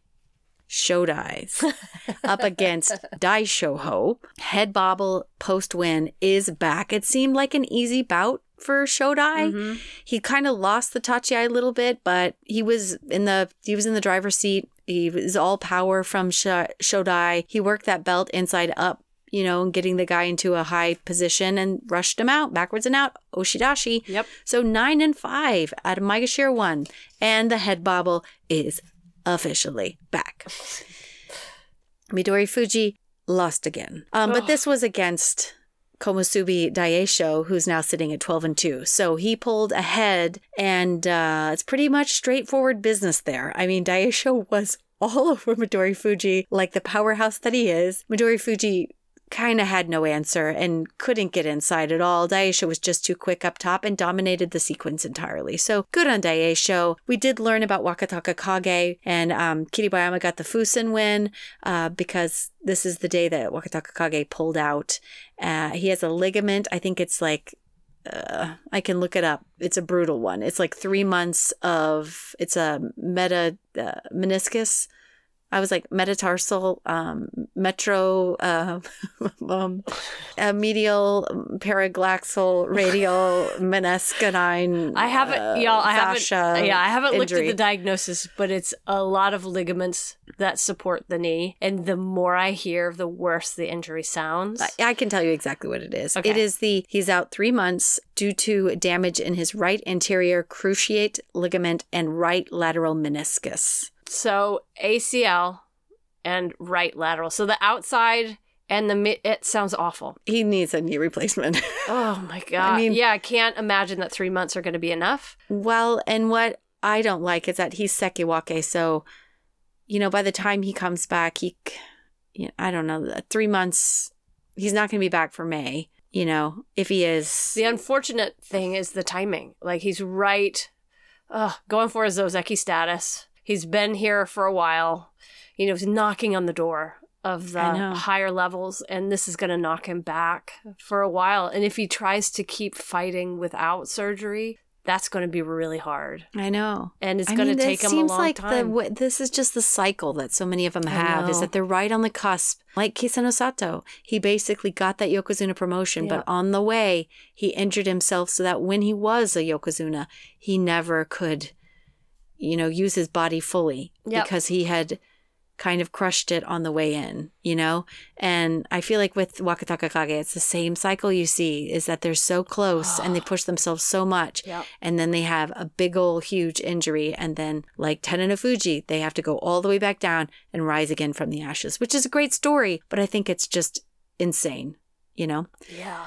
A: Shodai's (laughs) up against Daishoho. Head bobble post win is back. It seemed like an easy bout for Shodai. Mm-hmm. He kind of lost the Tachi a little bit, but he was in the he was in the driver's seat. He was all power from Sh- Shodai. He worked that belt inside up, you know, getting the guy into a high position and rushed him out backwards and out. Oshidashi.
B: Yep.
A: So nine and five out of Maegashira one, and the head bobble is officially back. Midorifuji lost again. Um, but this was against Komusubi Daieisho, who's now sitting at 12 and 2. So he pulled ahead, and uh, it's pretty much straightforward business there. I mean, Daieisho (laughs) was all over Midorifuji like the powerhouse that he is. Midorifuji kind of had no answer and couldn't get inside at all. Daieisho was just too quick up top and dominated the sequence entirely. So good on Daieisho. We did learn about Wakatakakage and um, Kiribayama got the Fusen win uh, because this is the day that Wakatakakage pulled out. Uh, he has a ligament. I think it's like uh, I can look it up. It's a brutal one. It's like three months of. It's a meta uh, meniscus. I was like metatarsal, um, metro, uh, (laughs) um, uh, medial, paraglaxal, radial, (laughs) meniscanine.
B: I haven't,
A: uh,
B: y'all. I haven't. Yeah, I haven't looked at the diagnosis, but it's a lot of ligaments that support the knee, and the more I hear, the worse the injury sounds.
A: I- I can tell you exactly what it is.
B: Okay.
A: It is the he's out three months due to damage in his right anterior cruciate ligament and right lateral meniscus.
B: So ACL and right lateral. So the outside and the mi- it sounds awful.
A: He needs a knee replacement. (laughs)
B: Oh my god!
A: I mean-
B: yeah, I can't imagine that three months are going to be enough.
A: well, and what I don't like is that he's Sekiwake. So, you know, by the time he comes back, he, you know, I don't know, three months, he's not going to be back for May. You know, if he is.
B: The unfortunate thing is the timing. Like he's right, uh, going for his Ozeki status. He's been here for a while. You know, he's knocking on the door of the higher levels, and this is going to knock him back for a while. And if he tries to keep fighting without surgery, that's going to be really hard,
A: I know.
B: and it's
A: I
B: going
A: mean,
B: to take
A: it
B: him a
A: seems
B: long
A: like
B: time.
A: the w- this is just the cycle that so many of them have is that they're right on the cusp. Like Kisenosato, he basically got that Yokozuna promotion,
B: Yeah.
A: but on the way he injured himself so that when he was a Yokozuna, he never could, you know, use his body fully
B: Yep.
A: because he had kind of crushed it on the way in, you know? And I feel like with Wakatakakage, it's the same cycle you see is that they're so close and they (sighs) push themselves so much
B: Yep.
A: and then they have a big old huge injury and then like Terunofuji, they have to go all the way back down and rise again from the ashes, which is a great story, but I think it's just insane, you know?
B: yeah.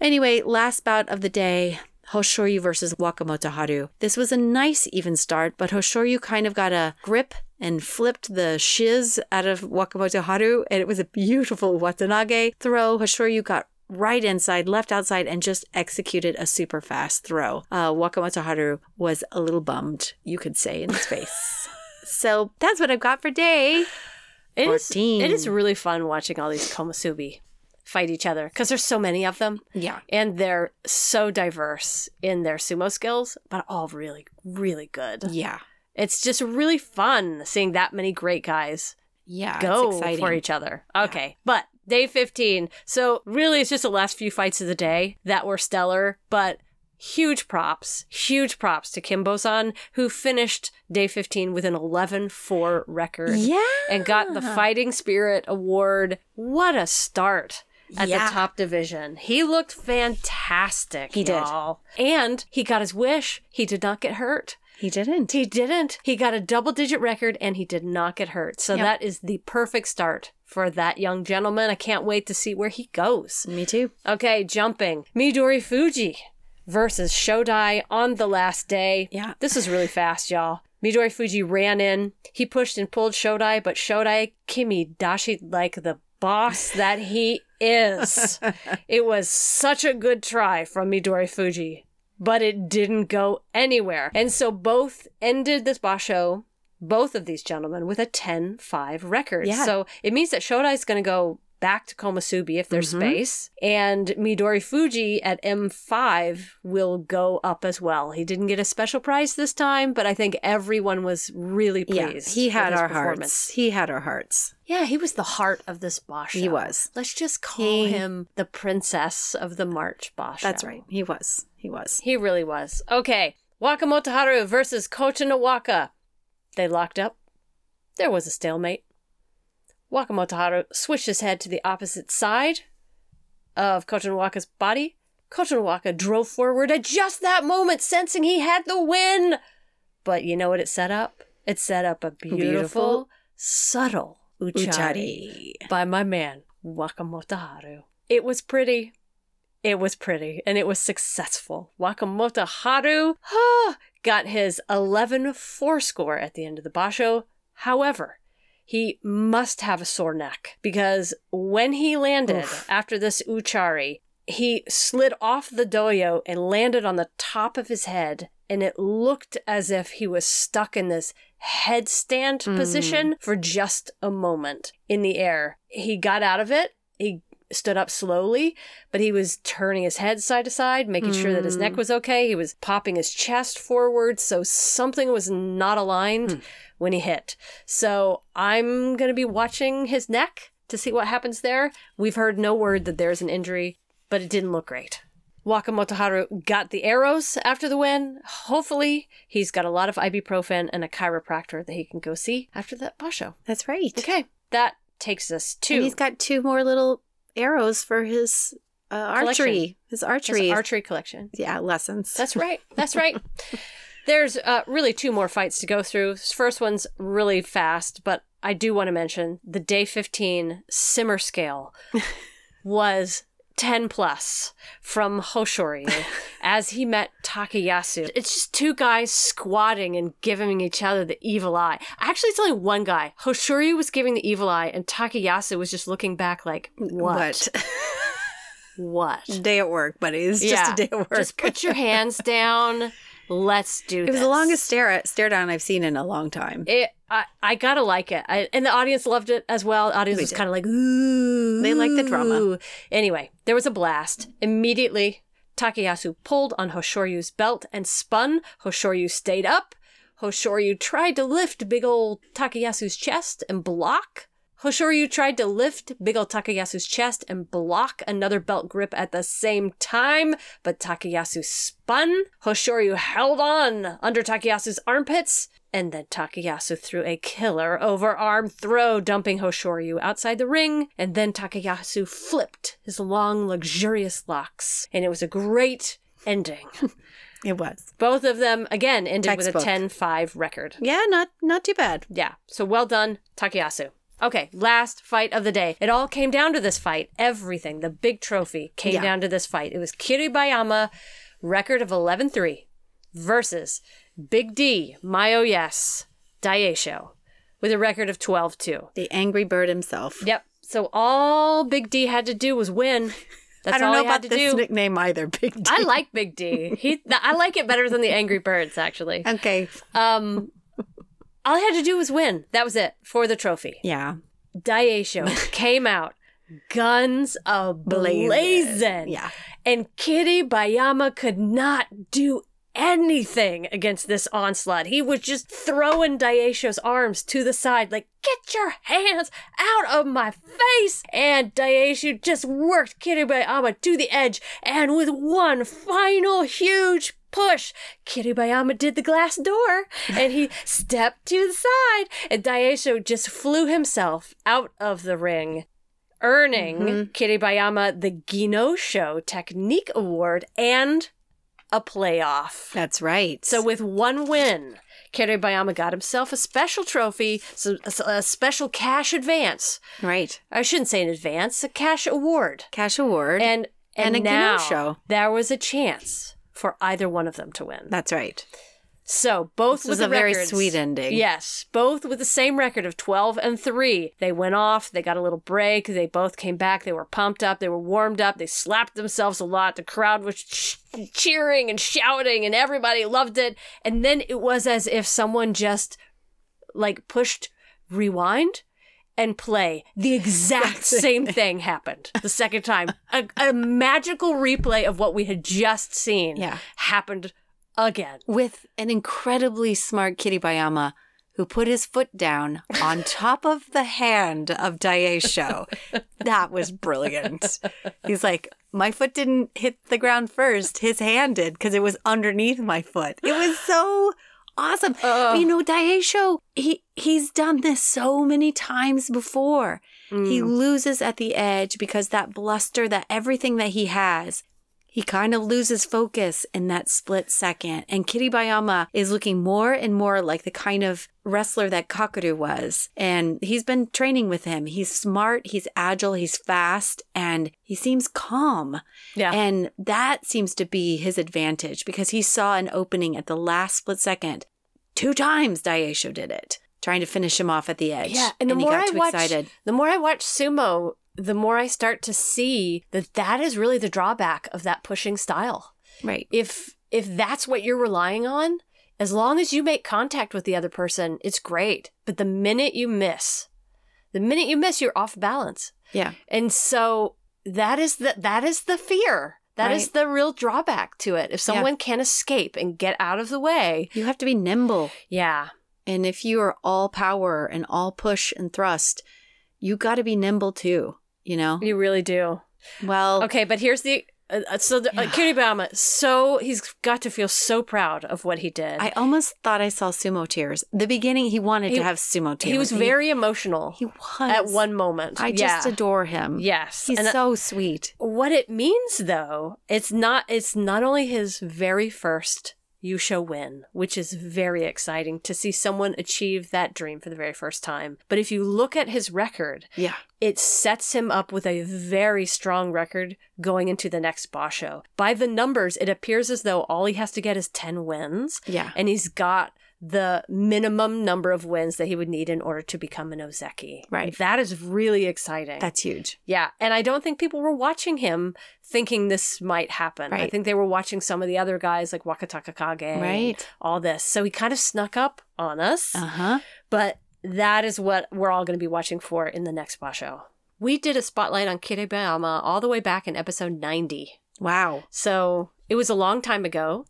A: Anyway, last bout of the day. Hoshoryu versus Wakamotoharu. This was a nice even start, but Hoshoryu kind of got a grip and flipped the shiz out of Wakamotoharu, and it was a beautiful Watanage throw. Hoshoryu got right inside, left outside, and just executed a super fast throw. Uh, Wakamotoharu was a little bummed, you could say, in his face. (laughs) so that's what I've got for day.
B: It is,
A: 14.
B: it is really fun watching all these komusubi fight each other because there's so many of them.
A: Yeah.
B: and they're so diverse in their sumo skills, but all really, really good.
A: Yeah.
B: It's just really fun seeing that many great guys
A: Yeah.
B: go for each other. Okay, but day 15. So, really, it's just the last few fights of the day that were stellar, but huge props, huge props to Kinbozan, who finished day 15 with an 11 4 record
A: Yeah.
B: and got the Fighting Spirit Award. What a start! At
A: Yeah.
B: the top division. He looked fantastic.
A: He did.
B: y'all. And he got his wish. He did not get hurt.
A: He didn't.
B: He didn't. He got a double digit record and he did not get hurt. So
A: Yep.
B: that is the perfect start for that young gentleman. I can't wait to see where he goes.
A: Me too.
B: Okay, jumping. Midorifuji versus Shodai on the last day.
A: Yeah.
B: This is really fast, y'all. Midorifuji ran in. He pushed and pulled Shodai, but Shodai Kimi dashed like the boss that he is. (laughs) it was such a good try from Midorifuji, but it didn't go anywhere. And so both ended this basho, both of these gentlemen, with a 10 5 record.
A: Yeah.
B: So it means that Shodai is going to go back to Komusubi if there's mm-hmm. space. And Midorifuji at M5 will go up as well. He didn't get a special prize this time, but I think everyone was really pleased.
A: Yeah,
B: he
A: had our hearts. He had our hearts.
B: Yeah, he was the heart of this Basho.
A: He was.
B: Let's just call
A: He-
B: him the princess of the March Basho.
A: That's right. He was. He was.
B: He really was. Okay, Wakamotoharu versus Kotonowaka. They locked up. There was a stalemate. Wakamotoharu switched his head to the opposite side of Kocha body. Kocha drove forward at just that moment, sensing he had the win. But you know what it set up? It set up a beautiful,
A: Beautiful.
B: subtle utchari
A: Utchari.
B: by my man, Wakamotoharu. It was pretty. It was pretty and it was successful. Wakamotoharu ah, got his 11 4 score at the end of the basho. However, he must have a sore neck because when he landed
A: Oof.
B: after this utchari, he slid off the dohyo and landed on the top of his head. And it looked as if he was stuck in this headstand
A: Mm.
B: position for just a moment in the air. He got out of it. He stood up slowly, but he was turning his head side to side, making sure that his neck mm. was okay. He was popping his chest forward, so something was not aligned hmm. when he hit. So I'm going to be watching his neck to see what happens there. We've heard no word that there's an injury, but it didn't look great. Wakamotoharu got the arrows after the win. Hopefully, he's got a lot of ibuprofen and a chiropractor that he can go see after that basho.
A: That's right.
B: Okay, that takes us to
A: And he's got two more little arrows for his uh,
B: Collection.
A: archery. His
B: his
A: archery.
B: archery collection.
A: yeah, lessons.
B: That's (laughs) right. That's right. There's uh, really two more fights to go through. This first one's really fast, but I do want to mention the day 15 simmer scale (laughs) was 10 plus from Hoshoryu (laughs) as he met Takayasu. It's just two guys squatting and giving each other the evil eye. Actually, it's only one guy. Hoshoryu was giving the evil eye, and Takayasu was just looking back like, what? What? (laughs)
A: day at work, buddy. It's just a day at work.
B: Just put your hands (laughs) down. Let's do
A: it
B: this.
A: was the longest stare stare down I've seen in a long time.
B: It, I, I gotta like it. I, and the audience loved it as well. The audience
A: We
B: was kind of like, ooh.
A: They like the drama.
B: Anyway, there was a blast. Immediately, Takayasu pulled on Hoshoryu's belt and spun. Hoshoryu stayed up. Hoshoryu tried to lift big ol' Takayasu's chest and block. Hoshoryu tried to lift big ol' Takayasu's chest and block another belt grip at the same time, but Takayasu spun. Hoshoryu held on under Takayasu's armpits, and then Takayasu threw a killer overarm throw, dumping Hoshoryu outside the ring, and then Takayasu flipped his long, luxurious locks. And it was a great ending. (laughs)
A: It was.
B: Both of them, again, ended with a
A: Textbook.
B: 10 5 record.
A: Yeah, not not too bad.
B: Yeah. So well done, Takayasu. Okay, last fight of the day. It all came down to this fight. Everything, the big trophy, came
A: Yeah.
B: down to this fight. It was Kiribayama, record of 11 3, versus Big D, Mayo Yes, Daieisho, with a record of 12 2.
A: The angry bird himself.
B: Yep. So all Big D had to do was win. (laughs) That's
A: I don't
B: all
A: know about this
B: do.
A: nickname either. Big D.
B: I like Big D. He, I like it better than the Angry Birds, actually. (laughs)
A: Okay.
B: Um, all I had to do was win. That was it for the trophy.
A: Yeah.
B: Daieisho (laughs) came out, guns a blazing.
A: Yeah.
B: And Kiribayama could not do anything against this onslaught. He was just throwing Daieisho's arms to the side, like, get your hands out of my face. And Daieisho just worked Kiribayama to the edge. And with one final huge push, Kiribayama did the glass door and he (laughs) stepped to the side. And Daieisho just flew himself out of the ring earning mm-hmm. Kiribayama the Gino-sho Technique Award and a playoff.
A: That's right.
B: So with one win, Kiribayama got himself a special trophy, a, special cash advance.
A: right.
B: I shouldn't say an advance, a cash award.
A: Cash award.
B: And and,
A: And a
B: now
A: Show.
B: there was a chance for either one of them to win.
A: That's right.
B: So both
A: This
B: with
A: a very sweet ending.
B: Yes, both with the same record of twelve and three. They went off. They got a little break. They both came back. They were pumped up. They were warmed up. They slapped themselves a lot. The crowd was ch- cheering and shouting, and everybody loved it. And then it was as if someone just like pushed rewind and play. The exact same thing happened the second time. A, a magical replay of what we had just seen
A: Yeah.
B: happened again.
A: With an incredibly smart Kiribayama who put his foot down on (laughs) top of the hand of Daieisho. that was brilliant. He's like, my foot didn't hit the ground first. His hand did because it was underneath my foot. It was so awesome. But you know, Daieisho, he he's done this so many times before. He mm. loses at the edge because that bluster, that everything that he has, he kind of loses focus in that split second. And Kiribayama is looking more and more like the kind of wrestler that Kakuryu was. And he's been training with him. He's smart, he's agile, he's fast, and he seems calm.
B: Yeah.
A: And that seems to be his advantage because he saw an opening at the last split second. Two times Daieisho did it, trying to finish him off at the edge.
B: Yeah, and the
A: he
B: more
A: got
B: I watch,
A: excited.
B: the more I watch sumo, the more I start to see that that is really the drawback of that pushing style.
A: Right.
B: If if that's what you're relying on, as long as you make contact with the other person, it's great. But the minute you miss, the minute you miss, you're off balance.
A: Yeah.
B: And so that is the that is the fear. That is
A: Right.
B: the real drawback to it. If someone can escape and get out of the way,
A: You have to be nimble.
B: yeah,
A: And if you are all power and all push and thrust, you got to be nimble too, you know?
B: you really do.
A: Well,
B: Okay, but here's the uh, uh, so the, uh, Kiribama. So he's got to feel so proud of what he did.
A: I almost thought I saw sumo tears. The beginning, he wanted
B: He-
A: to have sumo tears.
B: he was very emotional
A: He was.
B: at one moment.
A: I just adore him.
B: Yes,
A: He's
B: and uh,
A: so sweet.
B: what it means though, it's not. It's not only his very first Yusho win, which is very exciting to see someone achieve that dream for the very first time. But if you look at his record,
A: Yeah.
B: it sets him up with a very strong record going into the next Basho. By the numbers, it appears as though all he has to get is 10 wins,
A: Yeah.
B: and he's got the minimum number of wins that he would need in order to become an Ozeki.
A: Right.
B: That is really exciting.
A: That's huge.
B: yeah. And I don't think people were watching him thinking this might happen. I think they were watching some of the other guys like Wakatakakage.
A: Right.
B: All this. So he kind of snuck up on us.
A: Uh huh.
B: But that is what we're all going to be watching for in the next Basho. We did a spotlight on Kiribayama all the way back in episode 90.
A: Wow.
B: So it was a long time ago.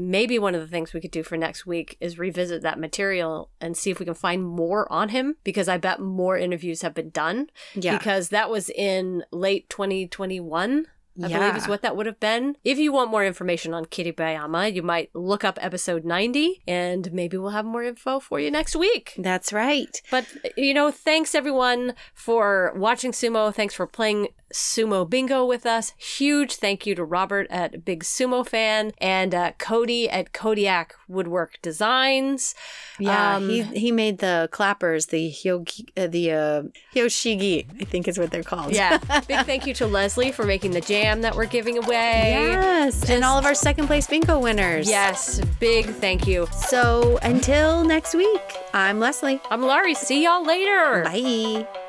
B: Maybe one of the things we could do for next week is revisit that material and see if we can find more on him because I bet more interviews have been done.
A: Yeah.
B: Because that was in late 2021. I
A: Yeah.
B: believe is what that would have been. If you want more information on Kiribayama, you might look up episode 90 and maybe we'll have more info for you next week.
A: That's right.
B: But, you know, thanks everyone for watching Sumo. Thanks for playing Sumo Bingo with us. Huge thank you to Robert at Big Sumo Fan and uh, Cody at Codiak Woodwork Designs.
A: Yeah.
B: Um,
A: he he made the clappers, the hyogi, uh, the uh, hyoshigi, I think is what they're called.
B: Yeah. (laughs) Big thank you to Leslie for making the jam that we're giving away.
A: Yes. and all of our second place bingo winners.
B: Yes. Big thank you.
A: So until next week, I'm Leslie.
B: I'm Laurie. See y'all later.
A: Bye.